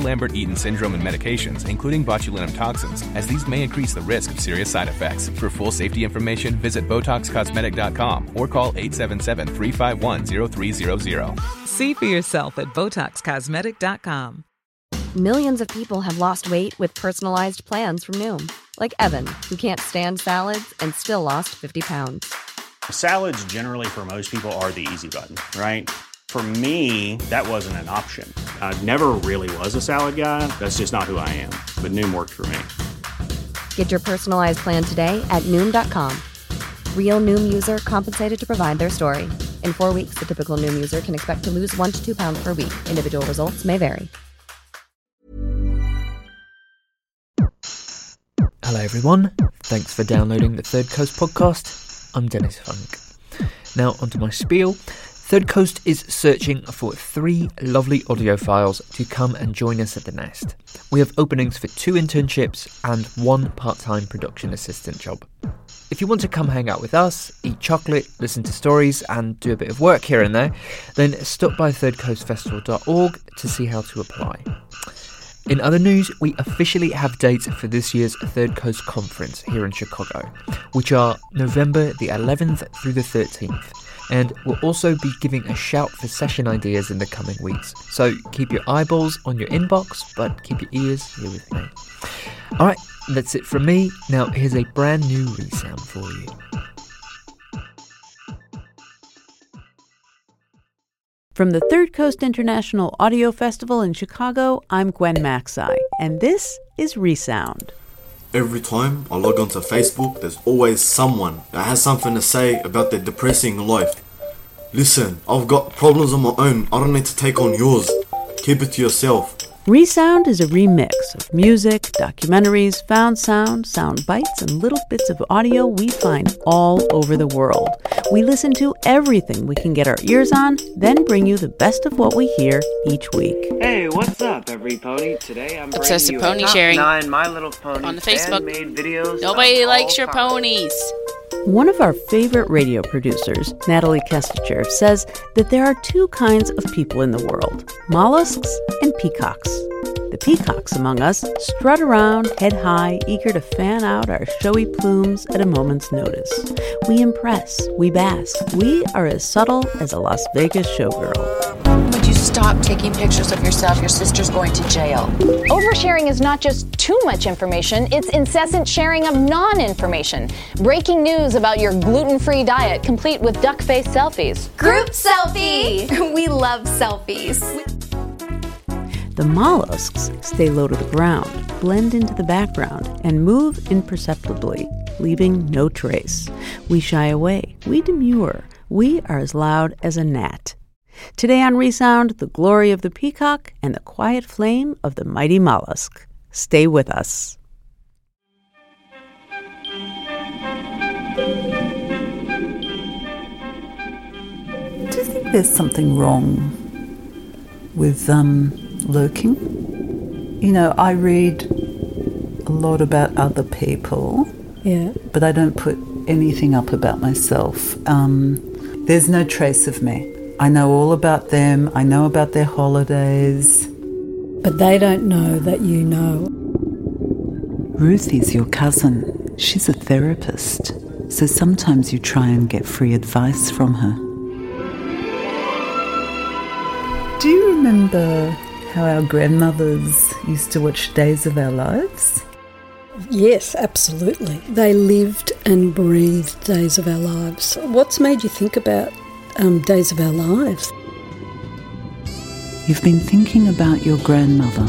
Lambert Eaton syndrome and medications, including botulinum toxins, as these may increase the risk of serious side effects. For full safety information, visit BotoxCosmetic.com or call 877 351 0300. See for yourself at BotoxCosmetic.com. Millions of people have lost weight with personalized plans from Noom, like Evan, who can't stand salads and still lost 50 pounds. Salads, generally, for most people, are the easy button, right? For me, that wasn't an option. I never really was a salad guy. That's just not who I am. But Noom worked for me. Get your personalized plan today at Noom.com. Real Noom user compensated to provide their story. In four weeks, the typical Noom user can expect to lose one to two pounds per week. Individual results may vary. Hello, everyone. Thanks for downloading the Third Coast podcast. I'm Dennis Funk. Now, onto my spiel. Third Coast is searching for three lovely audio files to come and join us at the Nest. We have openings for two internships and one part time production assistant job. If you want to come hang out with us, eat chocolate, listen to stories, and do a bit of work here and there, then stop by thirdcoastfestival.org to see how to apply. In other news, we officially have dates for this year's Third Coast Conference here in Chicago, which are November the 11th through the 13th. And we'll also be giving a shout for session ideas in the coming weeks. So keep your eyeballs on your inbox, but keep your ears here with me. Alright, that's it from me. Now, here's a brand new resound for you. From the Third Coast International Audio Festival in Chicago, I'm Gwen Macsai, and this is Resound. Every time I log onto Facebook, there's always someone that has something to say about their depressing life. Listen, I've got problems of my own. I don't need to take on yours. Keep it to yourself. Resound is a remix of music, documentaries, found sound, sound bites, and little bits of audio we find all over the world. We listen to everything we can get our ears on, then bring you the best of what we hear each week. Hey, what's up, every pony? Today I'm Obsessive bringing you pony a top sharing nine My Little Pony on the Facebook. fan-made videos. Nobody likes your time. ponies. One of our favorite radio producers, Natalie Kestecher, says that there are two kinds of people in the world mollusks and peacocks. The peacocks among us strut around head high, eager to fan out our showy plumes at a moment's notice. We impress, we bask, we are as subtle as a Las Vegas showgirl. Would you stop taking pictures of yourself? Your sister's going to jail. Oversharing is not just too much information, it's incessant sharing of non information. Breaking news about your gluten free diet, complete with duck face selfies. Group selfie! we love selfies. The mollusks stay low to the ground, blend into the background, and move imperceptibly, leaving no trace. We shy away, we demur, we are as loud as a gnat. Today on Resound, the glory of the peacock and the quiet flame of the mighty mollusk. Stay with us. Do you think there's something wrong with um, lurking? You know, I read a lot about other people, Yeah. but I don't put anything up about myself. Um, there's no trace of me. I know all about them, I know about their holidays. But they don't know that you know. Ruthie's your cousin. She's a therapist. So sometimes you try and get free advice from her. Do you remember how our grandmothers used to watch Days of Our Lives? Yes, absolutely. They lived and breathed Days of Our Lives. What's made you think about um, Days of Our Lives? You've been thinking about your grandmother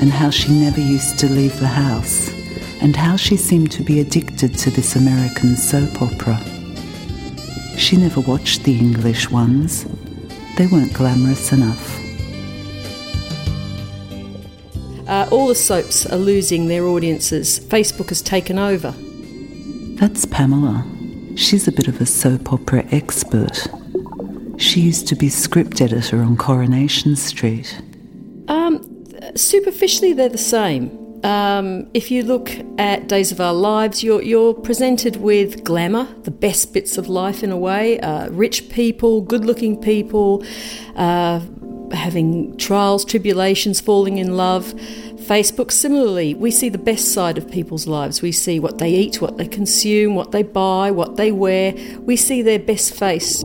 and how she never used to leave the house, and how she seemed to be addicted to this American soap opera. She never watched the English ones, they weren't glamorous enough. Uh, all the soaps are losing their audiences. Facebook has taken over. That's Pamela. She's a bit of a soap opera expert. She used to be script editor on Coronation Street. Um, superficially, they're the same. Um, if you look at Days of Our Lives, you're, you're presented with glamour, the best bits of life in a way, uh, rich people, good looking people, uh, having trials, tribulations, falling in love. Facebook, similarly, we see the best side of people's lives. We see what they eat, what they consume, what they buy, what they wear. We see their best face.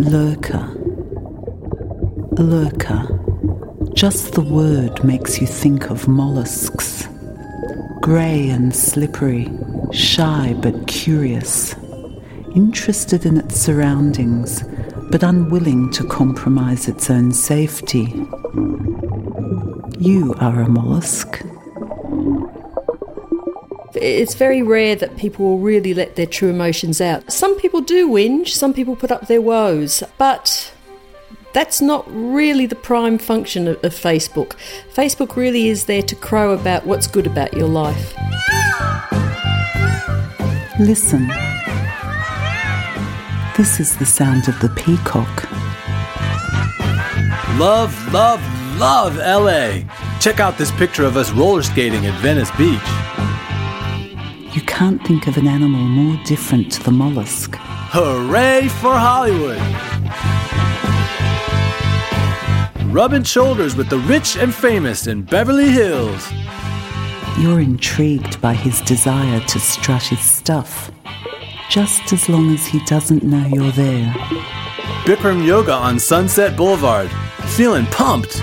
Lurker. Lurker. Just the word makes you think of mollusks. Grey and slippery, shy but curious, interested in its surroundings, but unwilling to compromise its own safety. You are a mollusk. It's very rare that people will really let their true emotions out. Some people do whinge, some people put up their woes, but that's not really the prime function of, of, Facebook. Facebook really is there to crow about what's good about your life. Listen. This is the sound of the peacock. Love, love, love LA. Check out this picture of us roller skating at Venice Beach. Can't think of an animal more different to the mollusk. Hooray for Hollywood! rubbing shoulders with the rich and famous in Beverly Hills. You're intrigued by his desire to strut his stuff, just as long as he doesn't know you're there. Bikram yoga on Sunset Boulevard. Feeling pumped.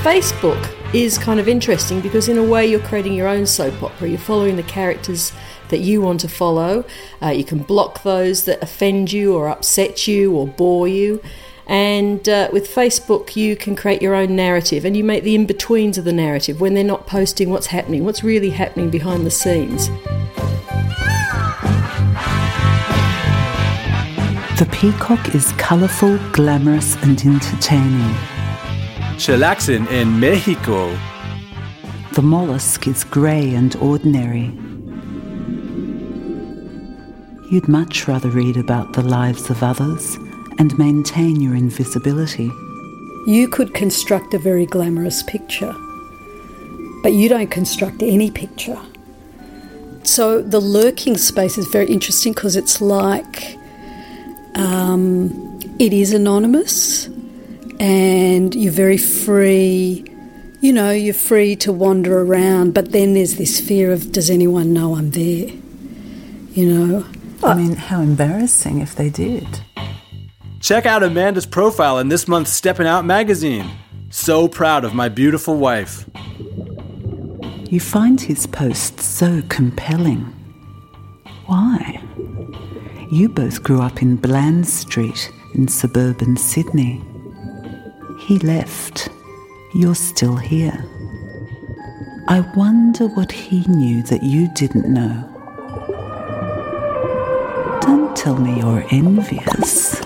Facebook is kind of interesting because, in a way, you're creating your own soap opera. You're following the characters that you want to follow. Uh, you can block those that offend you or upset you or bore you. And uh, with Facebook, you can create your own narrative and you make the in betweens of the narrative when they're not posting what's happening, what's really happening behind the scenes. The peacock is colourful, glamorous, and entertaining. Chilaxin in Mexico. The mollusk is grey and ordinary. You'd much rather read about the lives of others and maintain your invisibility. You could construct a very glamorous picture, but you don't construct any picture. So the lurking space is very interesting because it's like um, it is anonymous and you're very free. You know, you're free to wander around, but then there's this fear of does anyone know I'm there? You know, I uh, mean, how embarrassing if they did. Check out Amanda's profile in this month's Stepping Out magazine. So proud of my beautiful wife. You find his posts so compelling. Why? You both grew up in Bland Street in suburban Sydney. He left. You're still here. I wonder what he knew that you didn't know. Don't tell me you're envious.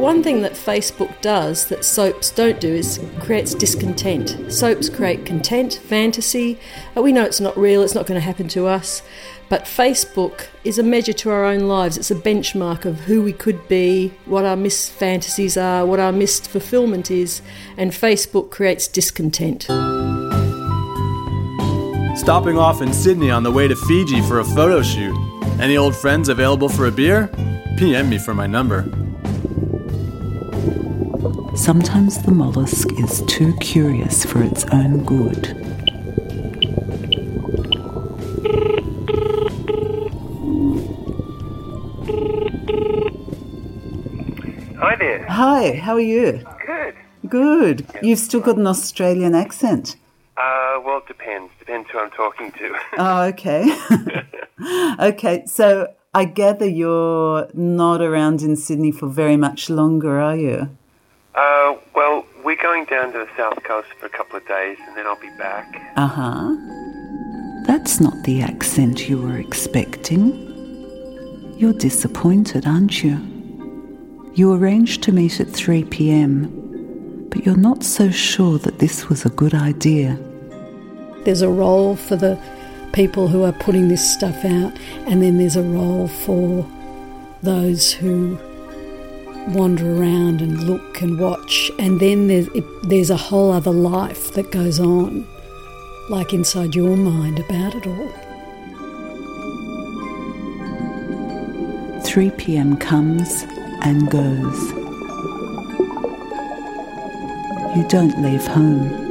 One thing that Facebook does that soaps don't do is creates discontent. Soaps create content, fantasy. Uh, we know it's not real, it's not going to happen to us. But Facebook is a measure to our own lives. It's a benchmark of who we could be, what our missed fantasies are, what our missed fulfillment is, and Facebook creates discontent. Stopping off in Sydney on the way to Fiji for a photo shoot. Any old friends available for a beer? PM me for my number. Sometimes the mollusk is too curious for its own good. Hi there. Hi, how are you? Good. Good. You've still got an Australian accent. Uh, well, it depends. depends. Depends who I'm talking to. Oh, okay. okay, so I gather you're not around in Sydney for very much longer, are you? Uh, well, we're going down to the south coast for a couple of days, and then I'll be back. Uh huh. That's not the accent you were expecting. You're disappointed, aren't you? You arranged to meet at 3 pm, but you're not so sure that this was a good idea. There's a role for the people who are putting this stuff out, and then there's a role for those who wander around and look and watch, and then there's, it, there's a whole other life that goes on, like inside your mind about it all. 3 pm comes and goes. You don't leave home.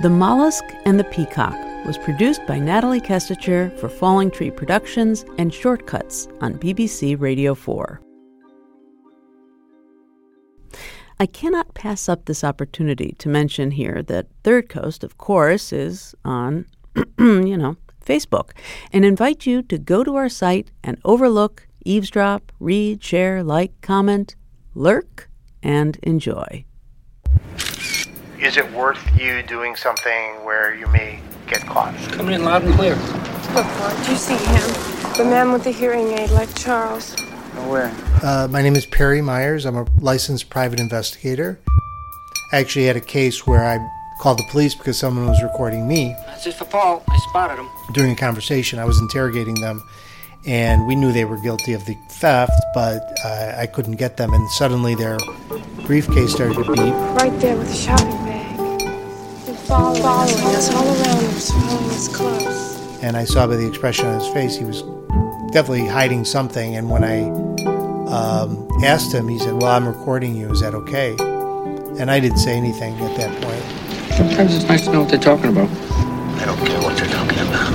The Mollusk and the Peacock was produced by Natalie Kestecher for Falling Tree Productions and Shortcuts on BBC Radio 4. I cannot pass up this opportunity to mention here that Third Coast, of course, is on, you know, Facebook, and invite you to go to our site and overlook, eavesdrop, read, share, like, comment, lurk, and enjoy. Is it worth you doing something where you may get caught? Coming in loud and clear. Look, Mark, do you see him? The man with the hearing aid, like Charles. Where? Uh, my name is Perry Myers. I'm a licensed private investigator. I actually had a case where I called the police because someone was recording me That's it for Paul. I spotted him. during a conversation. I was interrogating them, and we knew they were guilty of the theft, but uh, I couldn't get them. And suddenly their briefcase started to beep. Right there with the shopping bag. They're following, following us all around us, following us close. and I saw by the expression on his face he was definitely hiding something. And when I um, asked him, he said, "Well, I'm recording you. Is that okay?" And I didn't say anything at that point. Sometimes it's nice to know what they're talking about. I don't care what they're talking about.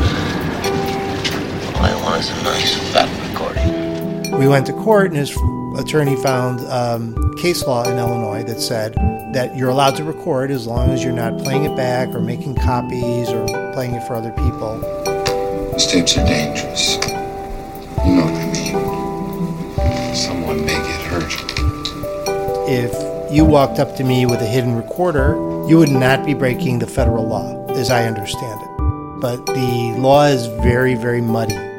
All I want is a nice fat recording. We went to court, and his attorney found um, case law in Illinois that said that you're allowed to record as long as you're not playing it back or making copies or playing it for other people. These tapes are dangerous. You know what I mean. Someone may get hurt. If you walked up to me with a hidden recorder, you would not be breaking the federal law, as I understand it. But the law is very, very muddy.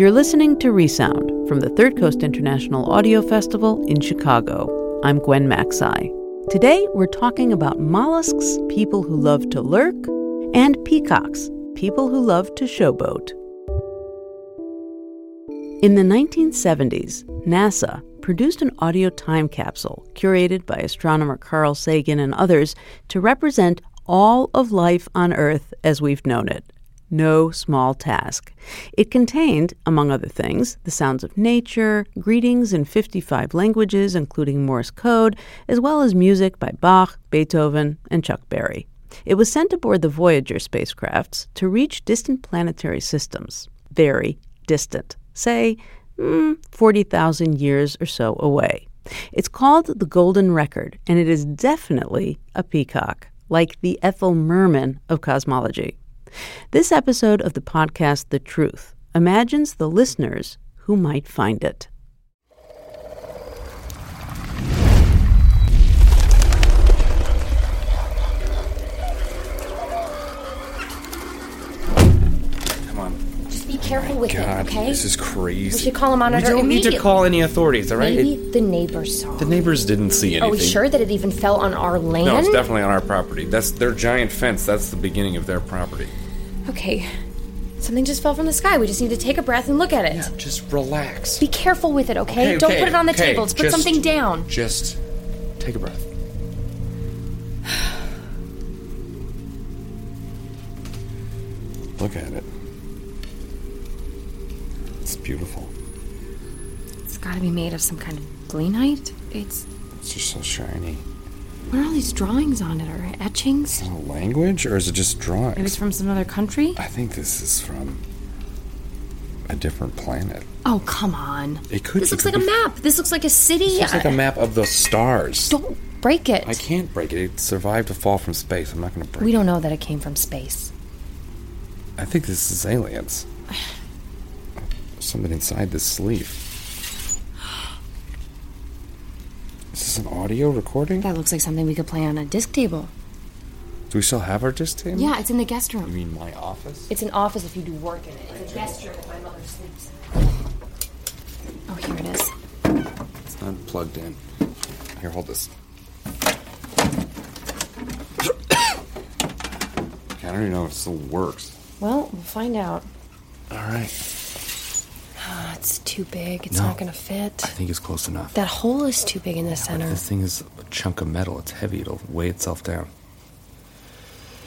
You're listening to Resound from the Third Coast International Audio Festival in Chicago. I'm Gwen Macsai. Today we're talking about mollusks, people who love to lurk, and peacocks, people who love to showboat. In the 1970s, NASA produced an audio time capsule curated by astronomer Carl Sagan and others to represent all of life on Earth as we've known it. No small task. It contained, among other things, the sounds of nature, greetings in 55 languages, including Morse code, as well as music by Bach, Beethoven, and Chuck Berry. It was sent aboard the Voyager spacecrafts to reach distant planetary systems. Very distant. Say, mm, 40,000 years or so away. It's called the Golden Record, and it is definitely a peacock, like the Ethel Merman of cosmology. This episode of the podcast, The Truth, imagines the listeners who might find it. Come on. Just be careful with God, it, okay? this is crazy. We should call a monitor We don't need to call any authorities, all right? Maybe It- the neighbors saw. the neighbors didn't see anything. Are we sure that it even fell on our land? No, it's definitely on our property. That's their giant fence. That's the beginning of their property. Okay. Something just fell from the sky. We just need to take a breath and look at it. Yeah, Just relax. Be careful with it, okay? Okay, Don't okay, put it on the okay, table. Just put just- something down. Just take a breath. Look at it. It's beautiful. It's gotta be made of some kind of gleanite. It's. It's just so shiny. What are all these drawings on it? Or etchings? A language, or is it just drawings? Maybe it's from some other country? I think this is from a different planet. Oh, come on. It could. This it looks could like a be- map. This looks like a city. Looks like a map of the stars. Don't break it. I can't break it. It survived a fall from space. I'm not going to break it. We don't know that it came from space. I think this is aliens. Something inside this sleeve. Is this an audio recording? That looks like something we could play on a disc table. Do we still have our disc tape? Yeah, it's in the guest room. You mean my office? It's an office if you do work in it. It's a guest room if my mother sleeps. In. Oh, here it is. It's not plugged in. Here, hold this. I don't even know if it still works. Well, we'll find out. All right. Ah, it's too big. It's No. not gonna fit. I think it's close enough. That hole is too big in the center. This thing is a chunk of metal. It's heavy. It'll weigh itself down.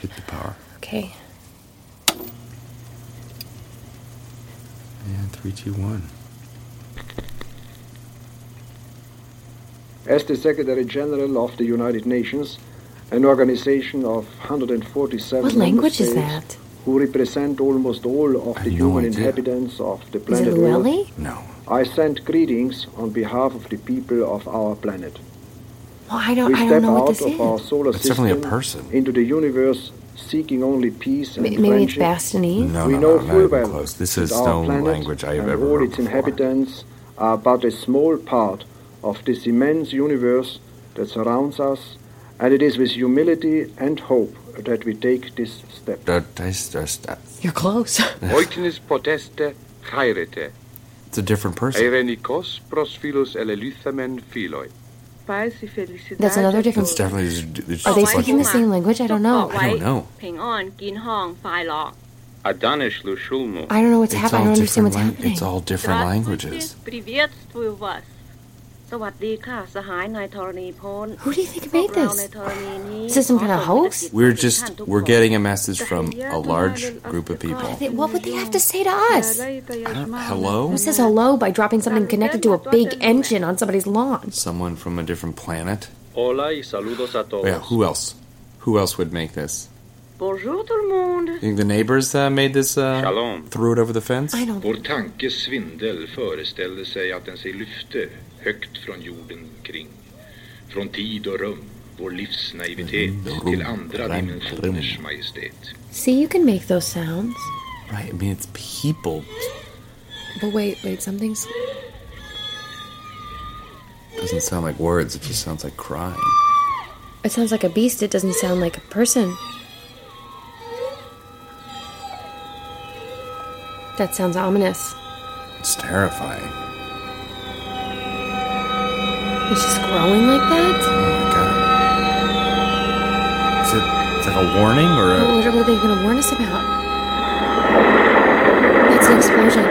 Hit the power. Okay. And three, two, one. As the Secretary General of the United Nations, an organization of 147 What language member is that? Who represent almost all of the human idea. inhabitants of the Is it planet Earth, Lueli? No. I send greetings on behalf of the people of our planet. Well, I don't. we I don't know what out this of our solar It's system definitely a person. into the universe seeking only peace and M- Maybe it's friendship. No, we no, know no, full well close. This is our no planet language I have and ever all heard its before. inhabitants are but a small part of this immense universe that surrounds us, and it is with humility and hope that we take this step. That is the step. You're close. Oiknis poteste chairete. It's a different person. That's another difference. That's definitely. It's Are they speaking the same language? I don't know. I don't know. I don't know what's happening. I don't understand what's happening. It's all different languages. สวัสดีค่ะสหายนายธรณีพล Who do you think made this? Is this some kind of hoax? We're just we're getting a message from a large group of people. What would they have to say to us? Hello? Who says hello by dropping something connected to a big engine on somebody's lawn? Someone from a different planet? Hola y saludos a todos. Yeah, who else? Who else would make this? Bonjour tout le monde. You think the neighbors uh, made this? Uh, Shalom. threw it over the fence? I don't högt från jorden kring. Från tid och rum, vår livsnaivitet till andra dimensioners majestät. See, you can make those sounds. Right. I mean, it's people. But wait, wait, something's. doesn't sound like words. It just sounds like crying. It sounds like a beast. It doesn't sound like a person. That sounds ominous. It's terrifying. It's just growing like that? Oh my god. Is it? It's like a warning or a? What, what are they going to warn us about? That's an explosion.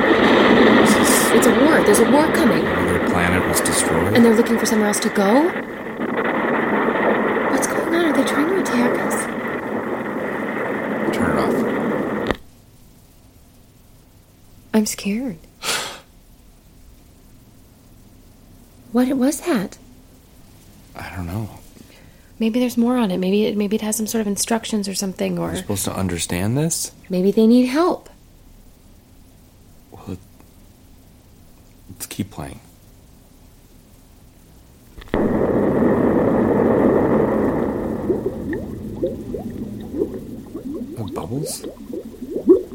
It's a war. There's a war coming. Their planet was destroyed. And they're looking for somewhere else to go? What's going on? Are they trying to attack us? Turn it off. I'm scared. What was that? I don't know. Maybe there's more on it. Maybe it maybe it has some sort of instructions or something, We're or supposed to understand this. maybe they need help. Well, let's keep playing. Oh, bubbles?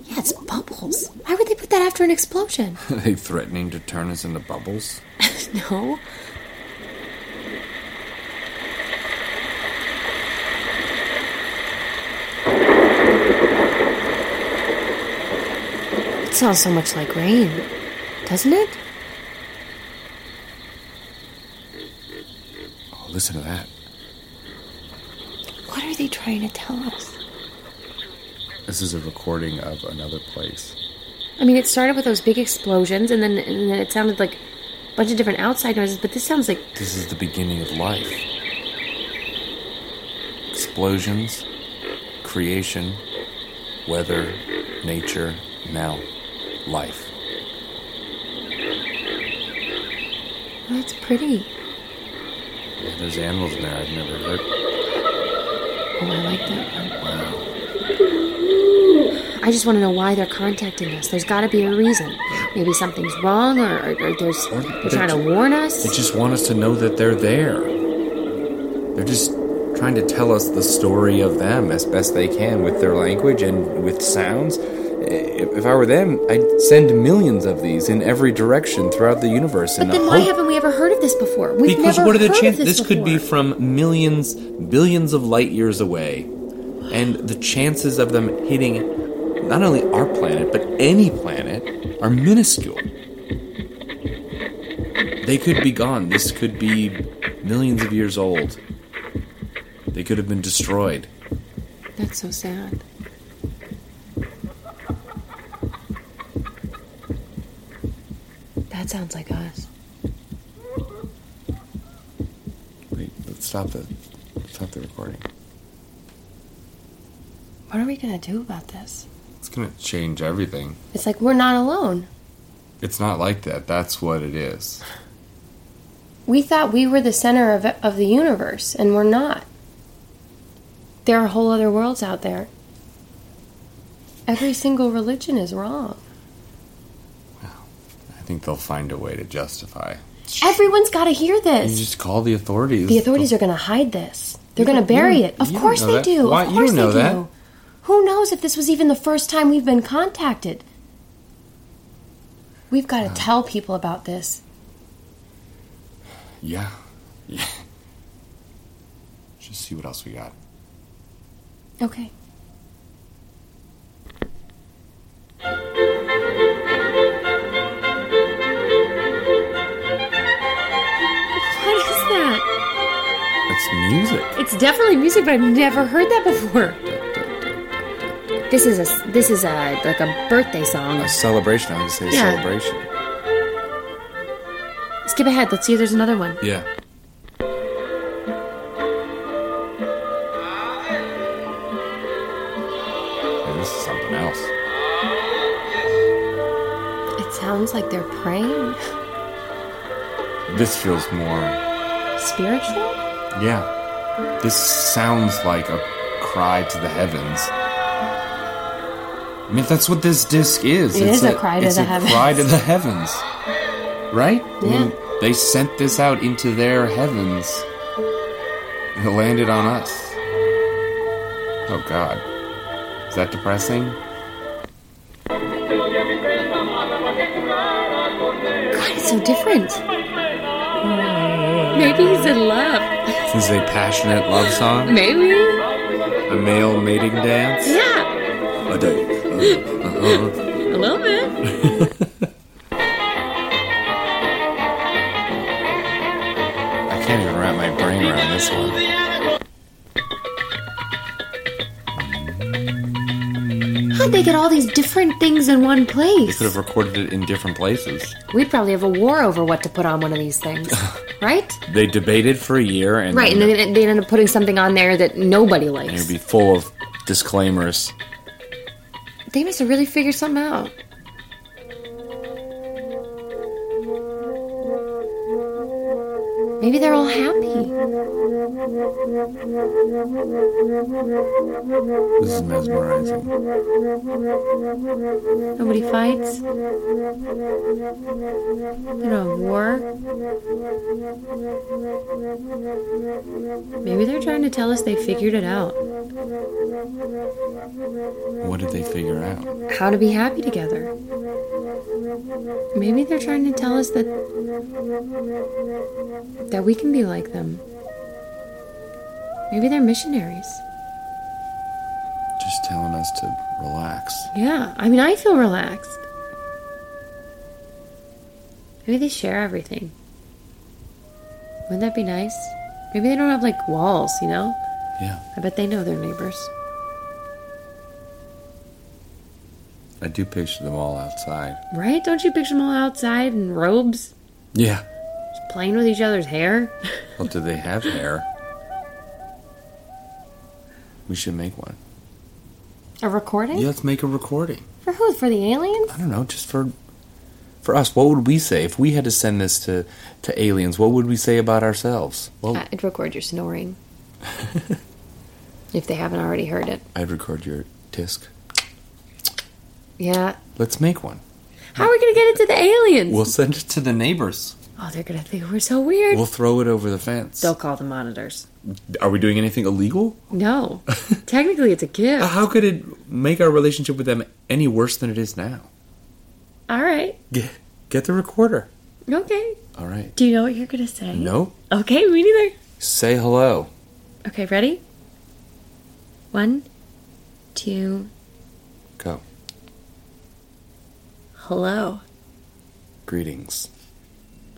Yeah, it's bubbles. Why would they put that after an explosion? Are they threatening to turn us into bubbles? no. It sounds so much like rain, doesn't it? Oh, listen to that. What are they trying to tell us? This is a recording of another place. I mean, it started with those big explosions, and then and then it sounded like bunch of different outside noises, but this sounds like This is the beginning of life. Explosions, creation, weather, nature, now, life. Well, that's pretty. Yeah, there's animals in there I've never heard. Oh, I like that one. Wow. I just want to know why they're contacting us. There's got to be a reason. Maybe something's wrong, or, or, or there's they're trying to warn us. They just want us to know that they're there. They're just trying to tell us the story of them as best they can with their language and with sounds. If, if I were them, I'd send millions of these in every direction throughout the universe. But then why haven't we ever heard of this before? We've because what are the chances? This, This could be from millions, billions of light years away, and the chances of them hitting not only our planet but any planet are minuscule. They could be gone. This could be millions of years old. They could have been destroyed. That's so sad. That sounds like us. Wait, let's stop the stop the recording. What are we gonna do about this? It's gonna change everything. It's like we're not alone. It's not like that. That's what it is. We thought we were the center of, of the universe, and we're not. There are whole other worlds out there. Every single religion is wrong. Wow. I think they'll find a way to justify. Everyone's got to hear this. You just call the authorities. The authorities are going to hide this. They're going to bury it. Of course they that. do. Why- Of you course don't know they that. do. Who knows if this was even the first time we've been contacted? We've got Uh. to tell people about this. Yeah. Yeah. Just see what else we got. Okay. What is that? It's music. It's definitely music, but I've never heard that before. This is a this is a like a birthday song. A celebration. I would say Yeah. celebration. Skip ahead. Let's see if there's another one. Yeah. This is something else. It sounds like they're praying. This feels more. Spiritual? Yeah. This sounds like a cry to the heavens. I mean, that's what this disc is. It it's is a cry to the a heavens. cry to the heavens. Right? I mean, Yeah. they sent this out into their heavens. And it landed on us. Oh, God. Is that depressing? God, it's so different. Maybe he's in love. This is a passionate love song? Maybe. A male mating dance? Yeah. A day. Uh, uh, A little bit. I can't even wrap my brain around this one. How'd they get all these different things in one place? They place? could have recorded it in different places. We'd probably have a war over what to put on one of these things, right? They debated for a year and right, and then they end up putting something on there that nobody and it'd be full of disclaimers. They must have really figured something out. Maybe they're all happy. This is mesmerizing. Nobody fights. They don't have war. Maybe they're trying to tell us they figured it out. What did they figure out? How to be happy together. Maybe they're trying to tell us that that we can be like them. Maybe they're missionaries. Just telling us to relax. Yeah, I mean, I feel relaxed. Maybe they share everything. Wouldn't that be nice? Maybe they don't have like walls, you know? Yeah. I bet they know their neighbors. I do picture them all outside. Right? Don't you picture them all outside in robes, Yeah. just playing with each other's hair? Well, do they have hair? We should make one. A recording? Yeah, let's make a recording. For who? For the aliens? I don't know, just for For us, what would we say if we had to send this to, to aliens? What would we say about ourselves? Well, I'd record your snoring. if they haven't already heard it. I'd record your disc. Yeah. Let's make one. How are we going to get it to the aliens? We'll send it to the neighbors. Oh, they're going to think we're so weird. We'll throw it over the fence. They'll call the monitors. Are we doing anything illegal? No. Technically, it's a gift. How could it make our relationship with them any worse than it is now? All right. Get, get the recorder. Okay. All right. Do you know what you're going to say? No. Okay, me neither. Say hello. Okay, ready? One, two, Go. hello. Greetings.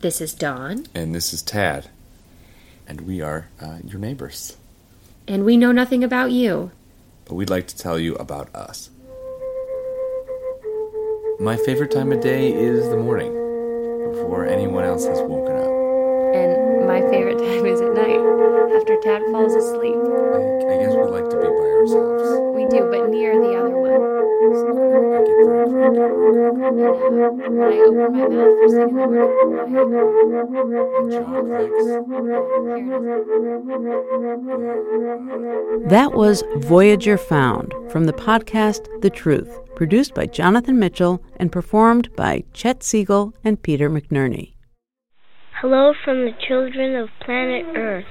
This is Dawn, And this is Tad. And we are uh, your neighbors. and we know nothing about you. But we'd like to tell you about us. My favorite time of day is the morning, before anyone else has woken up. And my favorite time is at night, after Tad falls asleep. I guess we like to be by ourselves. We do, but near the other one. That was Voyager Found from the podcast The Truth, produced by Jonathan Mitchell and performed by Chet Siegel and Peter McNerney. Hello from the children of planet Earth.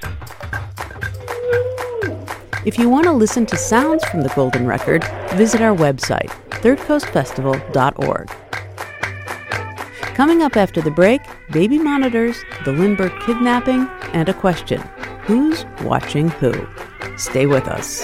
If you want to listen to sounds from the Golden Record, visit our website, thirdcoastfestival.org. Coming up after the break, baby monitors, the Lindbergh kidnapping, and a question Who's watching who? Stay with us.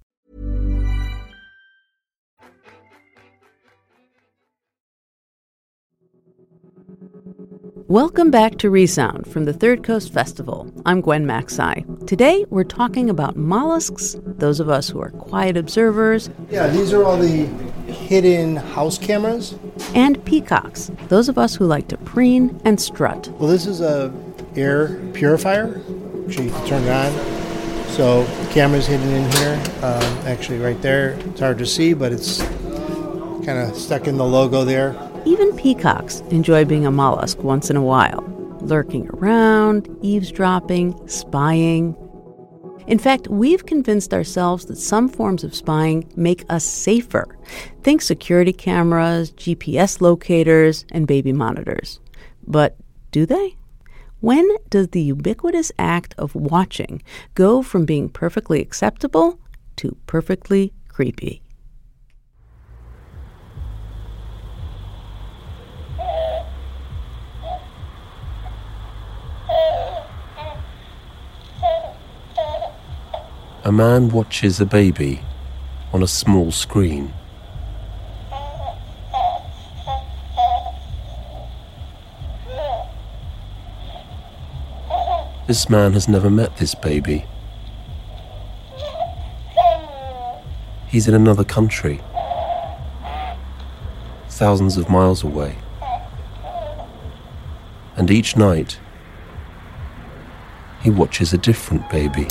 Welcome back to Resound from the Third Coast Festival. I'm Gwen Macsai. Today we're talking about mollusks, those of us who are quiet observers, Yeah, these are all the hidden house cameras. and peacocks, those of us who like to preen and strut. Well, this is a air purifier. Actually, you can turn it on. So the camera's hidden in here. Um, actually, right there. It's hard to see, but it's kind of stuck in the logo there. Even peacocks enjoy being a mollusk once in a while, lurking around, eavesdropping, spying. In fact, we've convinced ourselves that some forms of spying make us safer. Think security cameras, GPS locators, and baby monitors. But do they? When does the ubiquitous act of watching go from being perfectly acceptable to perfectly creepy? A man watches a baby on a small screen. This man has never met this baby. He's in another country, thousands of miles away. And each night, he watches a different baby.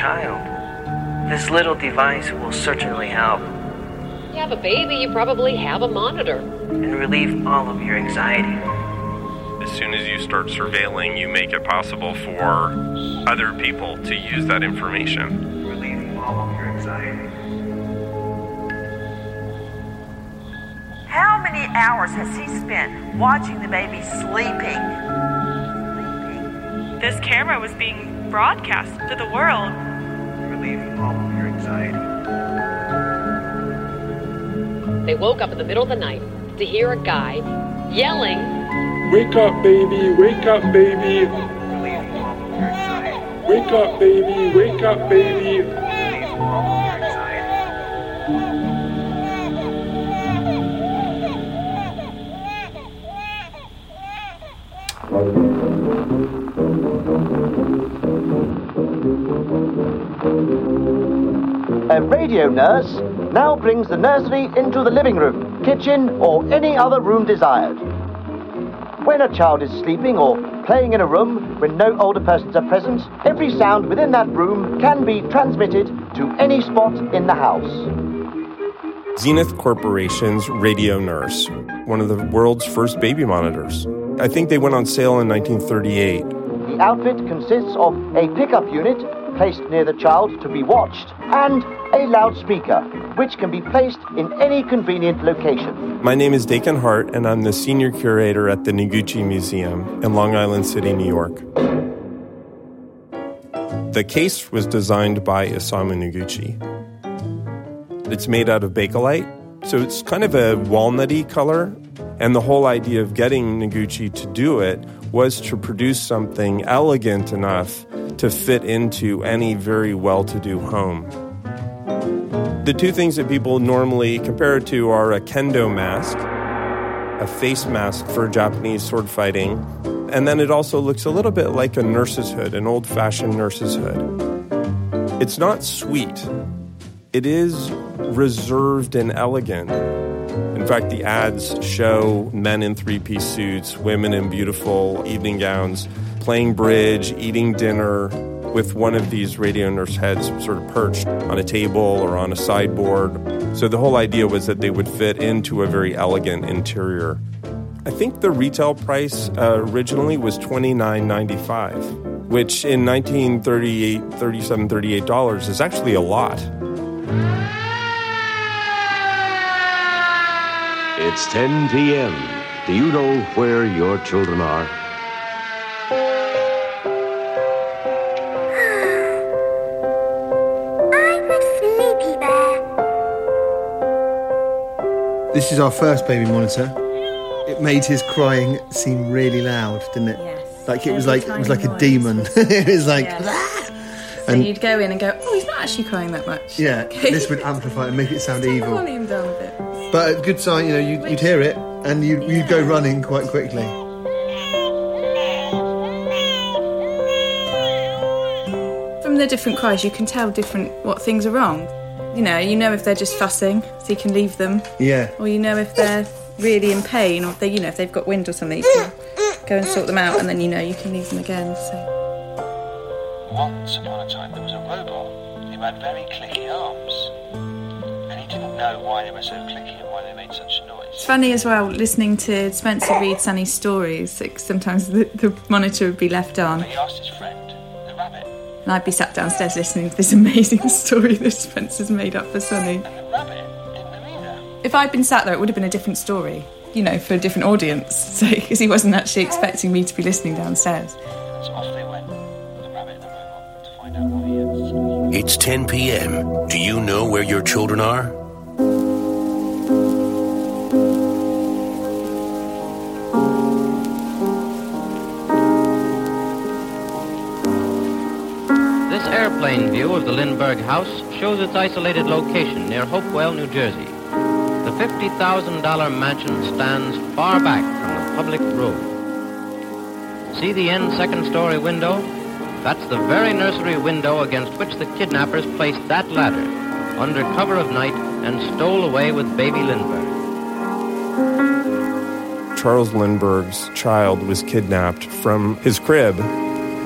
Child. This little device will certainly help You have a baby, you probably have a monitor. and relieve all of your anxiety. As soon as you start surveilling, you make it possible for other people to use that information. Relieve all of your anxiety. How many hours has he spent watching the baby sleeping? This camera was being broadcast to the world. Relieving all of your anxiety. They woke up in the middle of the night to hear a guy yelling, Wake up, baby, wake up, baby. Wake up, baby, wake up, baby. Radio nurse now brings the nursery into the living room, kitchen, or any other room desired. When a child is sleeping or playing in a room when no older persons are present, every sound within that room can be transmitted to any spot in the house. Zenith Corporation's Radio Nurse, one of the world's first baby monitors. I think they went on sale in 1938. The outfit consists of a pickup unit placed near the child to be watched and a loudspeaker, which can be placed in any convenient location. My name is Dakin Hart, and I'm the senior curator at the Noguchi Museum in Long Island City, New York. The case was designed by Isamu Noguchi. It's made out of bakelite, so it's kind of a walnutty color. And the whole idea of getting Noguchi to do it was to produce something elegant enough to fit into any very well to do home. The two things that people normally compare it to are a kendo mask, a face mask for Japanese sword fighting, and then it also looks a little bit like a nurse's hood, an old fashioned nurse's hood. It's not sweet, it is reserved and elegant. In fact, the ads show men in three piece suits, women in beautiful evening gowns, playing bridge, eating dinner, with one of these radio nurse heads sort of perched on a table or on a sideboard. So the whole idea was that they would fit into a very elegant interior. I think the retail price uh, originally was $29.95, which in 1938, 37, 38 dollars is actually a lot. It's 10 p.m. Do you know where your children are? This is our first baby monitor. It made his crying seem really loud, didn't it? Yes. Like it was like it was like a demon. it was like Yes. Ah! So And- you'd go in and go, oh, he's not actually crying that much. yeah. Okay. This would amplify and make it sound Turn the evil. volume down a bit. But a good sign, you know, you'd, you'd hear it and you'd, you'd go running quite quickly. From the different cries, you can tell different what things are wrong. You know, you know if they're just fussing, so you can leave them, Yeah. or you know if they're really in pain, or if they, you know, if they've got wind or something, you can go and sort them out, and then you know you can leave them again. So Once upon a time, there was a robot who had very clicky arms. And he didn't know why they were so clicky and why they made such noise. it's funny as well listening to Spencer read Sunny's stories. Like sometimes the, the monitor would be left on, and I'd be sat downstairs listening to this amazing story that Spencer's made up for Sunny. If I'd been sat there, it would have been a different story, you know, for a different audience. So, because he wasn't actually expecting me to be listening downstairs. It's 10 p.m. Do you know where your children are? Airplane view of the Lindbergh House shows its isolated location near Hopewell, New Jersey. The $50,000 mansion stands far back from the public road. See the end second story window? That's the very nursery window against which the kidnappers placed that ladder under cover of night and stole away with baby Lindbergh. Charles Lindbergh's child was kidnapped from his crib.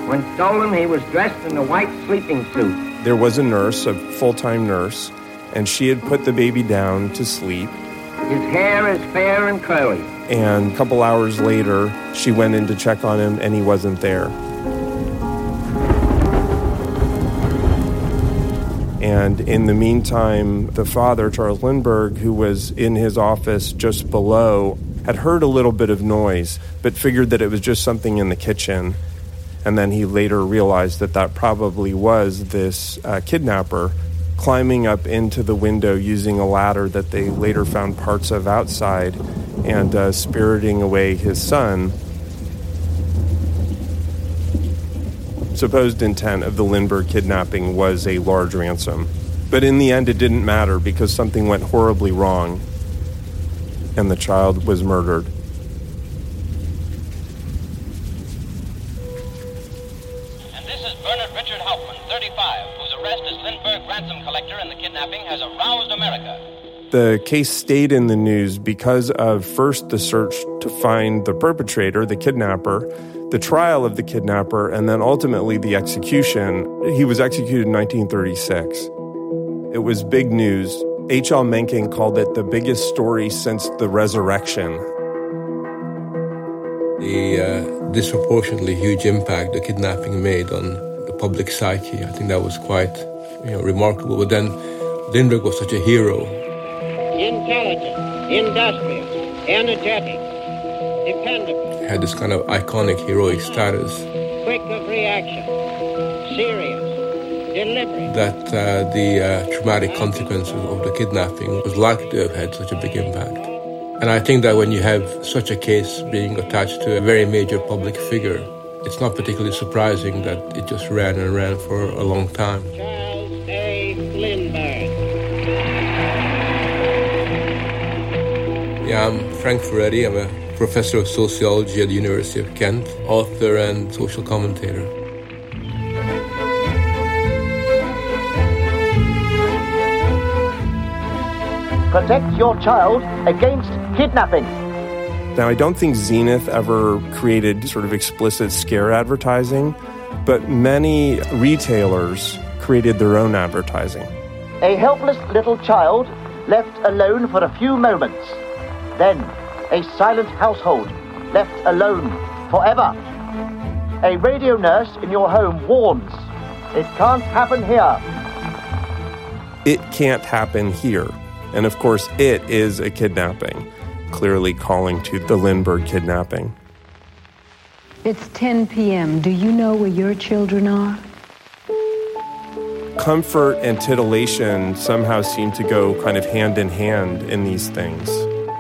When stolen, he was dressed in a white sleeping suit. There was a nurse, a full time nurse, and she had put the baby down to sleep. His hair is fair and curly. And a couple hours later, she went in to check on him, and he wasn't there. And in the meantime, the father, Charles Lindbergh, who was in his office just below, had heard a little bit of noise, but figured that it was just something in the kitchen. And then he later realized that that probably was this uh, kidnapper climbing up into the window using a ladder that they later found parts of outside and uh, spiriting away his son. Supposed intent of the Lindbergh kidnapping was a large ransom. But in the end, it didn't matter because something went horribly wrong and the child was murdered. Bernard Richard Hauptmann, 35, whose arrest as Lindbergh ransom collector in the kidnapping has aroused America. The case stayed in the news because of first the search to find the perpetrator, the kidnapper, the trial of the kidnapper, and then ultimately the execution. He was executed in 1936. It was big news. H.L. Mencken called it the biggest story since the resurrection. The uh, disproportionately huge impact the kidnapping made on the public psyche, I think that was quite you know, remarkable. But then Lindbergh was such a hero. Intelligent, industrious, energetic, dependable. He had this kind of iconic heroic status. Quick of reaction, serious, deliberate. That uh, the uh, traumatic consequences of the kidnapping was likely to have had such a big impact. And I think that when you have such a case being attached to a very major public figure, it's not particularly surprising that it just ran and ran for a long time. Charles A. Lindbergh. Yeah, I'm Frank Furedi. I'm a professor of sociology at the University of Kent, author and social commentator. Protect your child against kidnapping. Now, I don't think Zenith ever created sort of explicit scare advertising, but many retailers created their own advertising. A helpless little child left alone for a few moments. Then, a silent household left alone forever. A radio nurse in your home warns it can't happen here. It can't happen here. And of course, it is a kidnapping, clearly calling to the Lindbergh kidnapping. It's 10 p.m. Do you know where your children are? Comfort and titillation somehow seem to go kind of hand in hand in these things.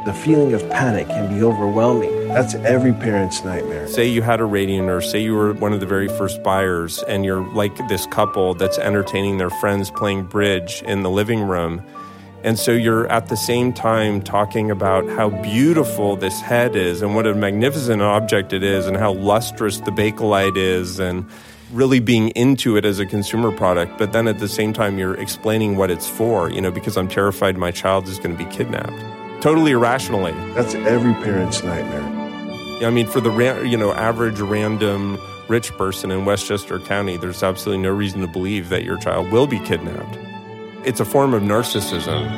The feeling of panic can be overwhelming. That's every parent's nightmare. Say you had a radio nurse, say you were one of the very first buyers, and you're like this couple that's entertaining their friends playing bridge in the living room. And so you're at the same time talking about how beautiful this head is and what a magnificent object it is and how lustrous the Bakelite is and really being into it as a consumer product. But then at the same time, you're explaining what it's for, you know, because I'm terrified my child is going to be kidnapped. Totally irrationally. That's every parent's nightmare. I mean, for the you know average random rich person in Westchester County, there's absolutely no reason to believe that your child will be kidnapped. It's a form of narcissism.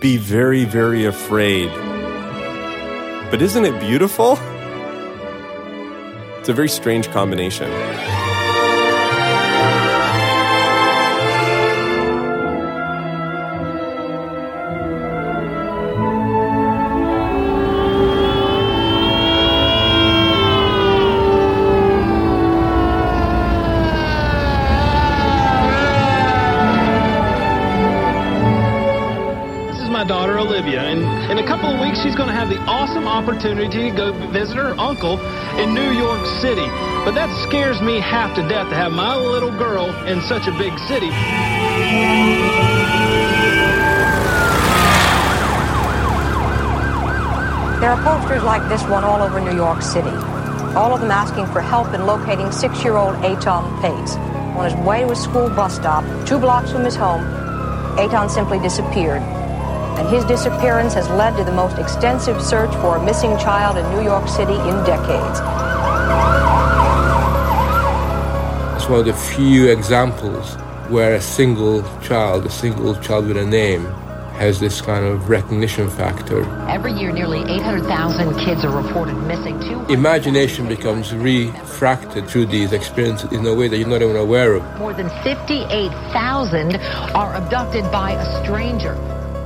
Be very, very afraid. But isn't it beautiful? It's a very strange combination. Opportunity to go visit her uncle in New York City. But that scares me half to death to have my little girl in such a big city. There are posters like this one all over New York City. All of them asking for help in locating six-year-old Etan Patz. On his way to a school bus stop, two blocks from his home, Etan simply disappeared. And his disappearance has led to the most extensive search for a missing child in New York City in decades. It's one of the few examples where a single child, a single child with a name, has this kind of recognition factor. Every year, nearly 800,000 kids are reported missing. Too. Imagination becomes refracted through these experiences in a way that you're not even aware of. More than 58,000 are abducted by a stranger.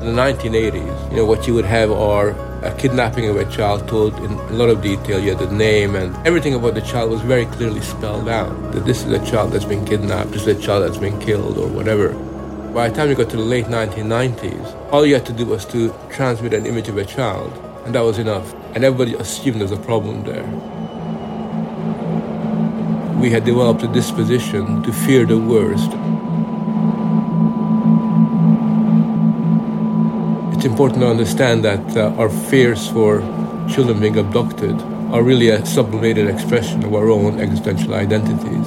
In the 1980s, you know, what you would have are a kidnapping of a child told in a lot of detail. You had the name and everything about the child was very clearly spelled out. That this is a child that's been kidnapped, this is a child that's been killed or whatever. By the time you got to the late 1990s, all you had to do was to transmit an image of a child, and that was enough. And everybody assumed there's a problem there. We had developed a disposition to fear the worst. It's important to understand that uh, our fears for children being abducted are really a sublimated expression of our own existential identities.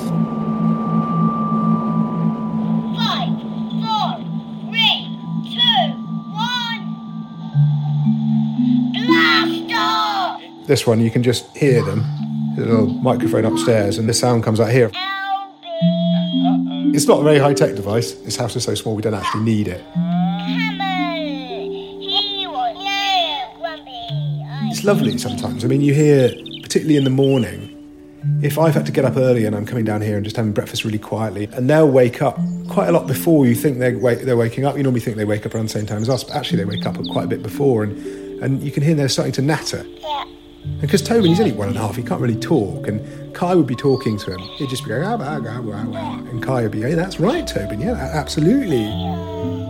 This one, you can just hear them. There's a little microphone upstairs, and the sound comes out here. It's not a very high tech device. This house is so small, we don't actually need it. It's lovely sometimes. I mean, you hear, particularly in the morning, if I've had to get up early and I'm coming down here and just having breakfast really quietly, and they'll wake up quite a lot before you think they're, wake, they're waking up. You normally think they wake up around the same time as us, but actually they wake up quite a bit before, and, and you can hear they're starting to natter. Because Tobin, he's only one and a half, he can't really talk. And Kai would be talking to him. He'd just be going, ah, ah, ah, ah, ah. and Kai would be, hey, that's right, Tobin, yeah, absolutely.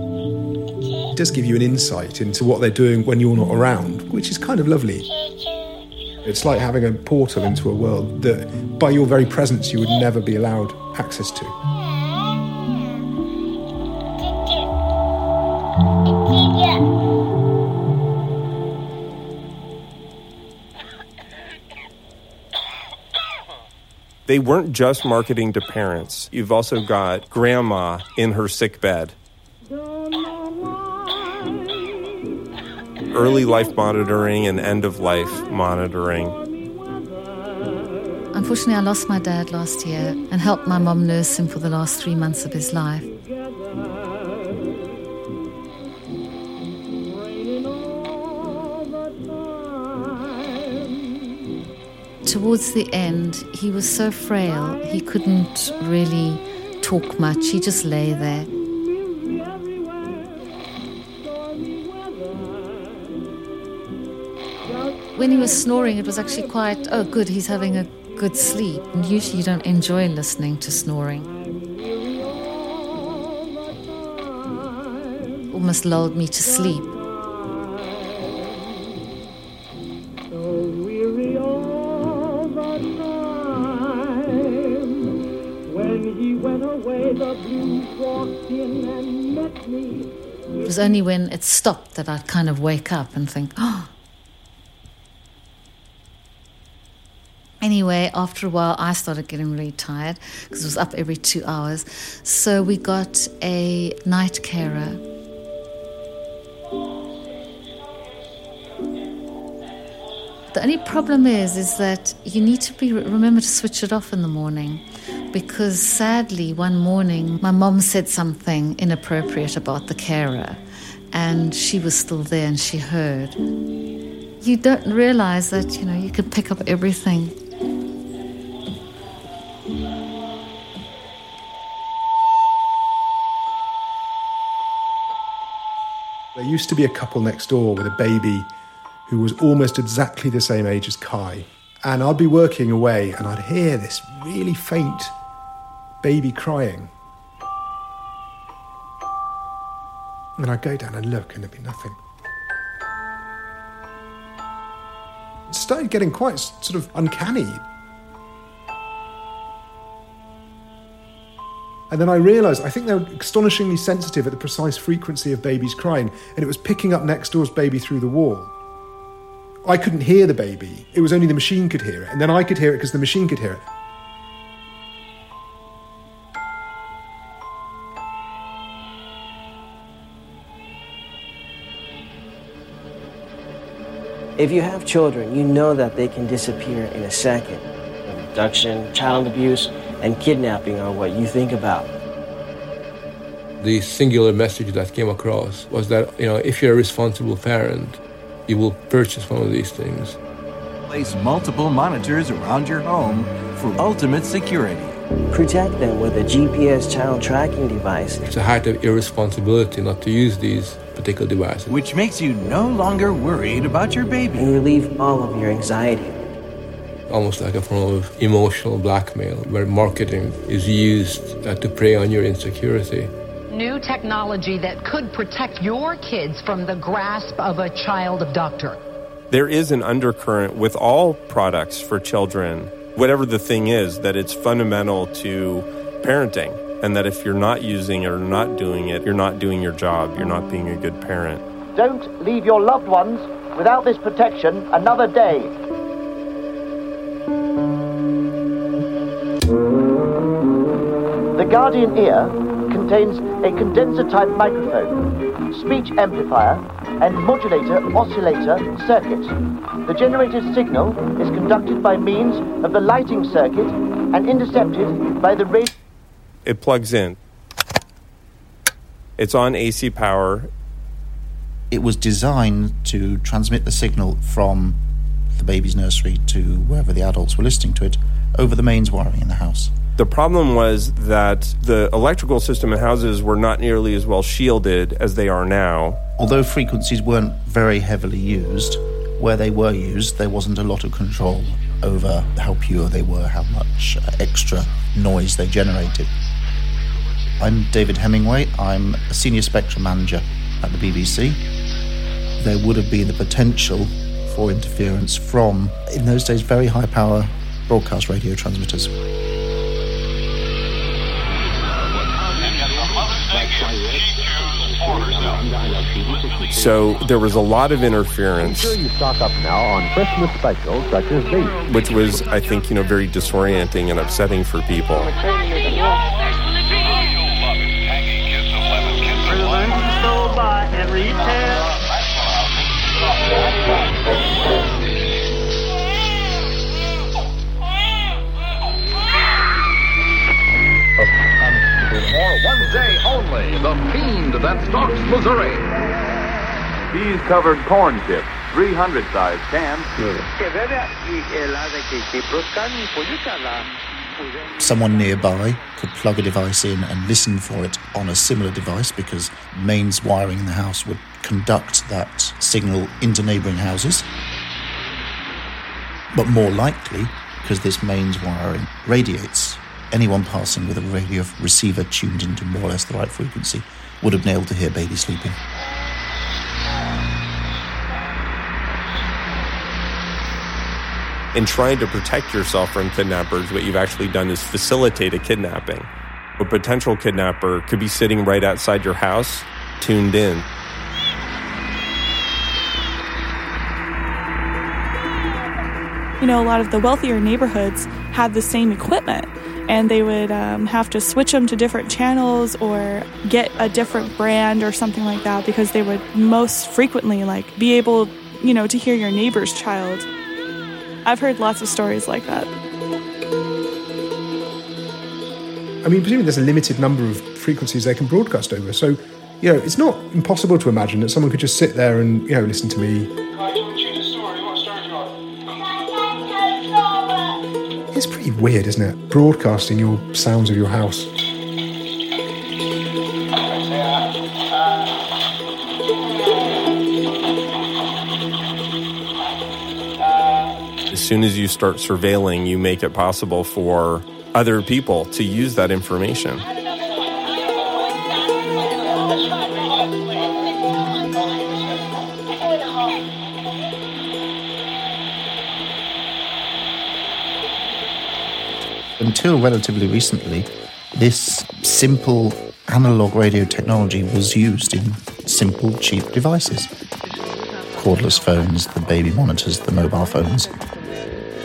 It does give you an insight into what they're doing when you're not around, which is kind of lovely. It's like having a portal into a world that, by your very presence, you would never be allowed access to. They weren't just marketing to parents. You've also got grandma in her sick Early life monitoring and end of life monitoring. Unfortunately, I lost my dad last year and helped my mom nurse him for the last three months of his life. Towards the end, he was so frail, he couldn't really talk much. He just lay there. When he was snoring, it was actually quite, oh, good, he's having a good sleep. And usually you don't enjoy listening to snoring. Almost lulled me to sleep. It was only when it stopped that I'd kind of wake up and think, oh. Anyway, after a while, I started getting really tired because it was up every two hours. So we got a night carer. The only problem is, is that you need to be remember to switch it off in the morning because sadly, one morning, my mom said something inappropriate about the carer, and she was still there and she heard. You don't realize that, you know, you can pick up everything. Used to be a couple next door with a baby who was almost exactly the same age as Kai. And I'd be working away and I'd hear this really faint baby crying. And I'd go down and look, and there'd be nothing. It started getting quite sort of uncanny. And then I realised I think they're astonishingly sensitive at the precise frequency of babies crying, and it was picking up next door's baby through the wall. I couldn't hear the baby, it was only the machine could hear it, and then I could hear it because the machine could hear it. If you have children, you know that they can disappear in a second. Abduction, child abuse, and kidnapping are what you think about. The singular message that came across was that, you know, if you're a responsible parent, you will purchase one of these things. Place multiple monitors around your home for ultimate security. Protect them with a GPS child tracking device. It's a height of irresponsibility not to use these particular devices. Which makes you no longer worried about your baby. And relieve all of your anxiety. Almost like a form of emotional blackmail where marketing is used uh, to prey on your insecurity. New technology that could protect your kids from the grasp of a child abductor. There is an undercurrent with all products for children, whatever the thing is, that it's fundamental to parenting. And that if you're not using it or not doing it, you're not doing your job, you're not being a good parent. Don't leave your loved ones without this protection another day. Guardian Ear contains a condenser type microphone, speech amplifier, and modulator oscillator circuit. The generated signal is conducted by means of the lighting circuit and intercepted by the radio. It plugs in. It's on AC power. It was designed to transmit the signal from the baby's nursery to wherever the adults were listening to it over the mains wiring in the house. The problem was that the electrical system in houses were not nearly as well shielded as they are now. Although frequencies weren't very heavily used, where they were used, there wasn't a lot of control over how pure they were, how much uh, extra noise they generated. I'm David Hemingway. I'm a senior spectrum manager at the BBC. There would have been the potential for interference from, in those days, very high power broadcast radio transmitters. So there was a lot of interference. Sure you stock up now on Christmas specials such as these. Which was, I think, you know, very disorienting and upsetting for people. That stalks Missouri. These covered corn chips, 300 size cans. Someone nearby could plug a device in and listen for it on a similar device because mains wiring in the house would conduct that signal into neighbouring houses. But more likely, because this mains wiring radiates, anyone passing with a radio receiver tuned into more or less the right frequency would have been able to hear baby sleeping. In trying to protect yourself from kidnappers, what you've actually done is facilitate a kidnapping. A potential kidnapper could be sitting right outside your house, tuned in. You know, a lot of the wealthier neighborhoods had the same equipment and they would um, have to switch them to different channels or get a different brand or something like that because they would most frequently like be able you know to hear your neighbor's child i've heard lots of stories like that I mean, presumably there's a limited number of frequencies they can broadcast over. So, you know, it's not impossible to imagine that someone could just sit there and, you know, listen to me. It's pretty weird, isn't it? Broadcasting your sounds of your house. As soon as you start surveilling, you make it possible for other people to use that information. Until relatively recently, this simple analog radio technology was used in simple, cheap devices cordless phones, the baby monitors, the mobile phones.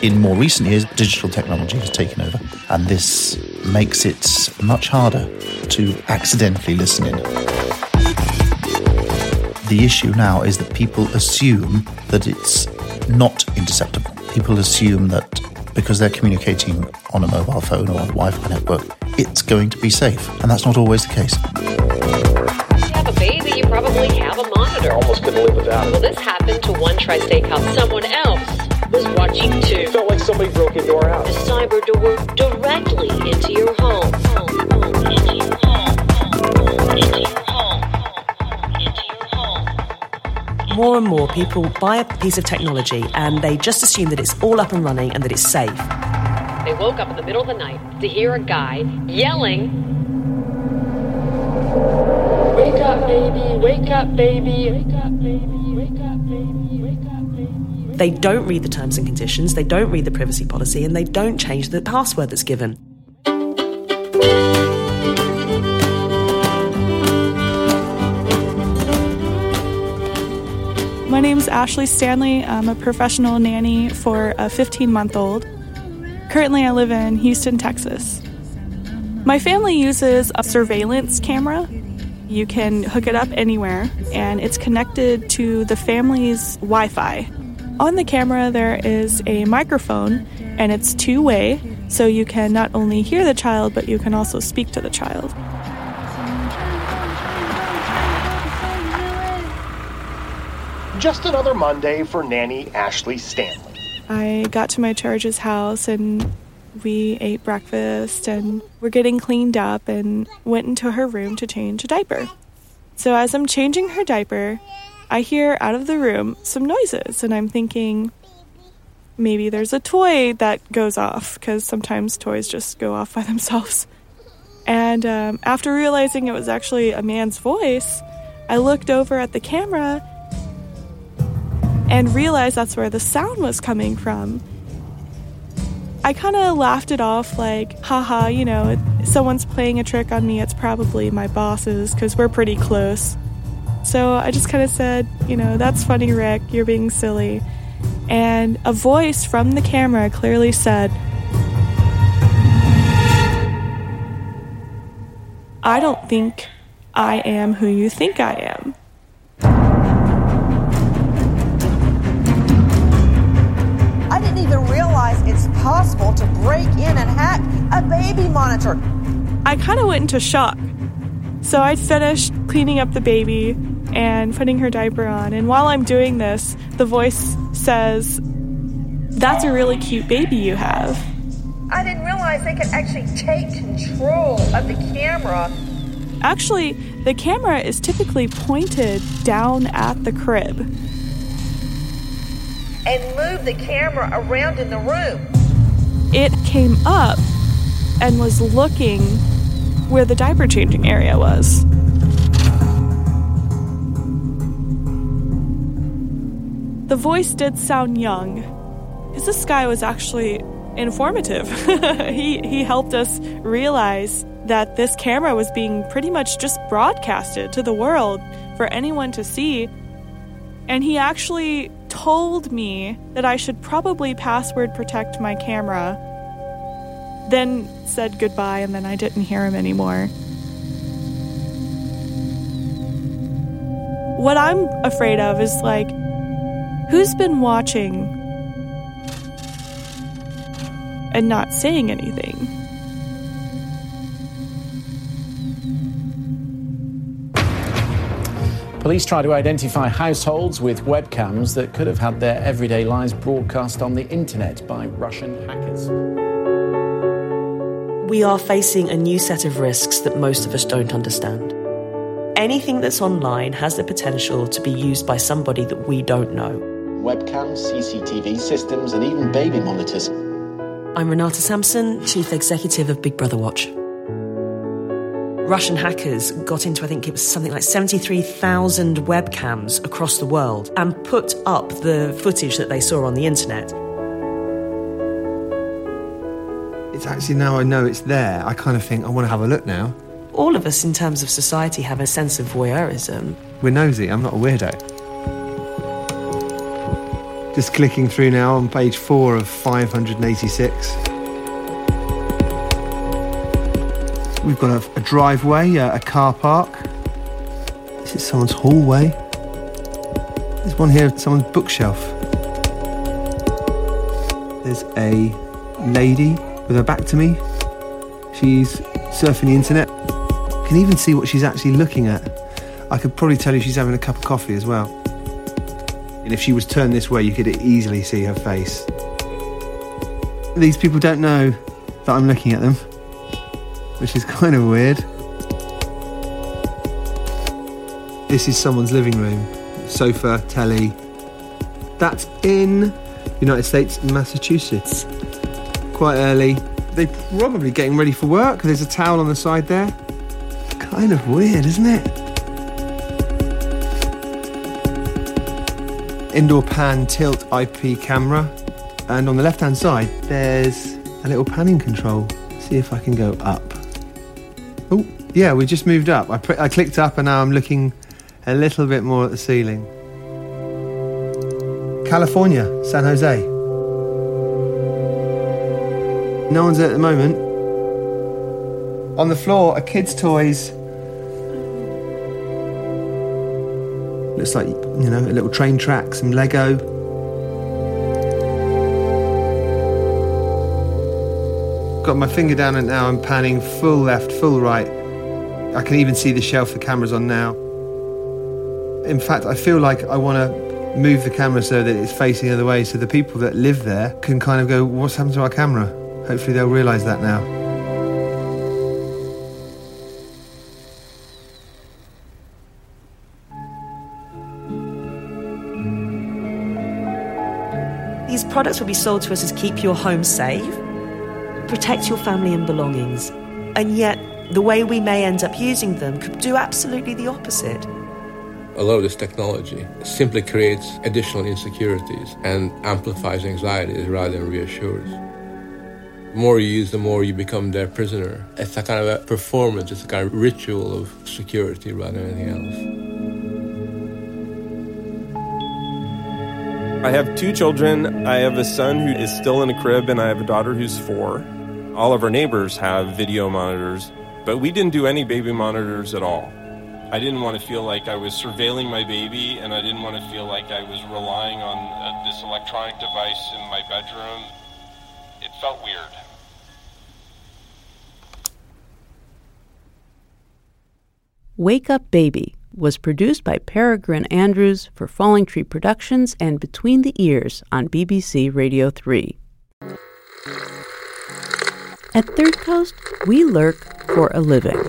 In more recent years, digital technology has taken over, and this makes it much harder to accidentally listen in. The issue now is that people assume that it's not interceptable. People assume that because they're communicating on a mobile phone or a Wi Fi network, it's going to be safe. And that's not always the case. If you have a baby, you probably have a monitor. Almost couldn't live without it. Well, this happened to one tri steakhouse. Someone else was watching too. It felt like somebody broke into our house. The cyber door directly into your home. home, home More and more people buy a piece of technology and they just assume that it's all up and running and that it's safe. They woke up in the middle of the night to hear a guy yelling, Wake up, baby, wake up, baby, wake up, baby, wake up, baby, wake up, baby. They don't read the terms and conditions, they don't read the privacy policy, and they don't change the password that's given. My name's Ashley Stanley. I'm a professional nanny for a 15 month old. Currently, I live in Houston, Texas. My family uses a surveillance camera. You can hook it up anywhere, and it's connected to the family's Wi Fi. On the camera, there is a microphone, and it's two way, so you can not only hear the child, but you can also speak to the child. Just another Monday for nanny Ashley Stanley. I got to my charge's house and we ate breakfast and we're getting cleaned up and went into her room to change a diaper. So as I'm changing her diaper, I hear out of the room some noises and I'm thinking maybe there's a toy that goes off because sometimes toys just go off by themselves. And um, after realizing it was actually a man's voice, I looked over at the camera and realized that's where the sound was coming from. I kind of laughed it off, like, haha, you know, someone's playing a trick on me. It's probably my bosses because we're pretty close. So I just kind of said, you know, that's funny, Rick, you're being silly. And a voice from the camera clearly said, I don't think I am who you think I am. Possible to break in and hack a baby monitor. I kind of went into shock. So I finished cleaning up the baby and putting her diaper on. And while I'm doing this, the voice says, That's a really cute baby you have. I didn't realize they could actually take control of the camera. Actually, the camera is typically pointed down at the crib. and move the camera around in the room. It came up and was looking where the diaper changing area was. The voice did sound young, because this guy was actually informative. he, he helped us realize that this camera was being pretty much just broadcasted to the world for anyone to see. And he actually told me that I should probably password protect my camera. Then said goodbye, and then I didn't hear him anymore. What I'm afraid of is like, who's been watching and not saying anything? Police try to identify households with webcams that could have had their everyday lives broadcast on the internet by Russian hackers. We are facing a new set of risks that most of us don't understand. Anything that's online has the potential to be used by somebody that we don't know. Webcams, CCTV systems, and even baby monitors. I'm Renate Samson, Chief Executive of Big Brother Watch. Russian hackers got into, I think it was something like 73,000 webcams across the world and put up the footage that they saw on the internet. It's actually now I know it's there, I kind of think I want to have a look now. All of us, in terms of society, have a sense of voyeurism. We're nosy, I'm not a weirdo. Just clicking through now on page four of 586. We've got a, a driveway, a, a car park. This is someone's hallway. There's one here, someone's bookshelf. There's a lady with her back to me. She's surfing the internet. Can even see what she's actually looking at. I could probably tell you she's having a cup of coffee as well. And if she was turned this way, you could easily see her face. These people don't know that I'm looking at them, which is kind of weird. This is someone's living room. Sofa, telly. That's in United States, Massachusetts. Quite early. They're probably getting ready for work. There's a towel on the side there. Kind of weird, isn't it? Indoor pan tilt IP camera. And on the left hand side, there's a little panning control. See if I can go up. Oh, yeah, we just moved up. I, I clicked up and now I'm looking a little bit more at the ceiling. California, San Jose. No one's there at the moment. On the floor are kids' toys. Looks like, you know, a little train track, some Lego. Got my finger down and now, I'm panning full left, full right. I can even see the shelf the camera's on now. In fact, I feel like I want to move the camera so that it's facing the other way so the people that live there can kind of go, What's happened to our camera? Hopefully, they'll realise that now. These products will be sold to us as keep your home safe, protect your family and belongings, and yet the way we may end up using them could do absolutely the opposite. A lot of this technology simply creates additional insecurities and amplifies anxieties rather than reassures. The more you use, the more you become their prisoner. It's a kind of a performance, it's a kind of ritual of security rather than anything else. I have two children. I have a son who is still in a crib, and I have a daughter who's four. All of our neighbors have video monitors, but we didn't do any baby monitors at all. I didn't want to feel like I was surveilling my baby, and I didn't want to feel like I was relying on uh, this electronic device in my bedroom. It felt weird. Wake Up Baby was produced by Peregrine Andrews for Falling Tree Productions and Between the Ears on BBC Radio 3. At Third Coast, we lurk for a living.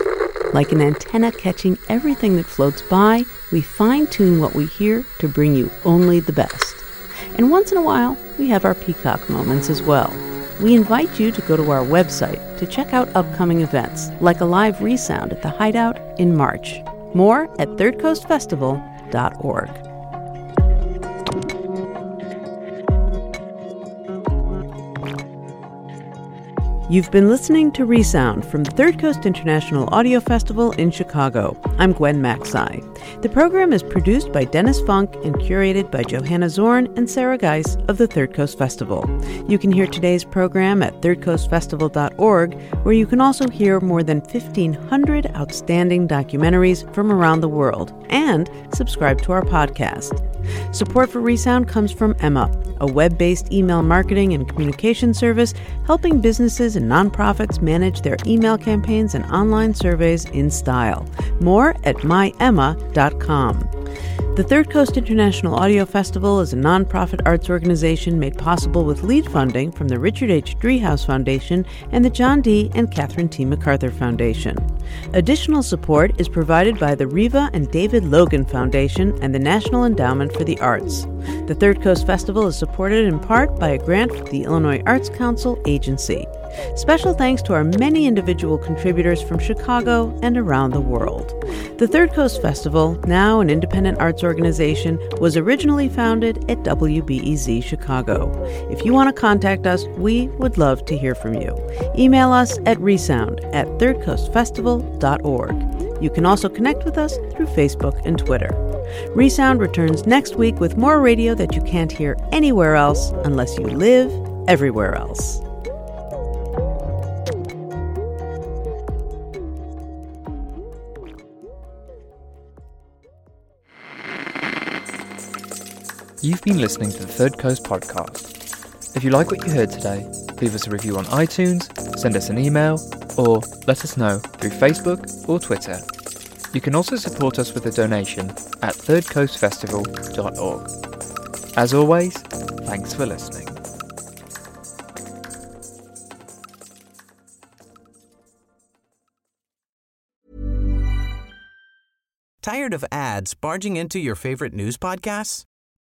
Like an antenna catching everything that floats by, we fine tune what we hear to bring you only the best. And once in a while, we have our peacock moments as well. We invite you to go to our website to check out upcoming events, like a live resound at the Hideout in March. More at thirdcoastfestival.org. You've been listening to Resound from the Third Coast International Audio Festival in Chicago. I'm Gwen Macsai. The program is produced by Dennis Funk and curated by Johanna Zorn and Sarah Geis of the Third Coast Festival. You can hear today's program at thirdcoastfestival.org, where you can also hear more than 1,500 outstanding documentaries from around the world and subscribe to our podcast. Support for Resound comes from Emma, a web based email marketing and communication service helping businesses and nonprofits manage their email campaigns and online surveys in style. More at myemma.com. The Third Coast International Audio Festival is a nonprofit arts organization made possible with lead funding from the Richard H. Driehaus Foundation and the John D. and Catherine T. MacArthur Foundation. Additional support is provided by the Riva and David Logan Foundation and the National Endowment for the Arts. The Third Coast Festival is supported in part by a grant from the Illinois Arts Council Agency. Special thanks to our many individual contributors from Chicago and around the world. The Third Coast Festival, now an independent arts organization, was originally founded at WBEZ Chicago. If you want to contact us, we would love to hear from you. Email us at resound at thirdcoastfestival.org. You can also connect with us through Facebook and Twitter. Resound returns next week with more radio that you can't hear anywhere else unless you live everywhere else. You've been listening to the Third Coast Podcast. If you like what you heard today, leave us a review on iTunes, send us an email, or let us know through Facebook or Twitter. You can also support us with a donation at thirdcoastfestival.org. As always, thanks for listening. Tired of ads barging into your favorite news podcasts?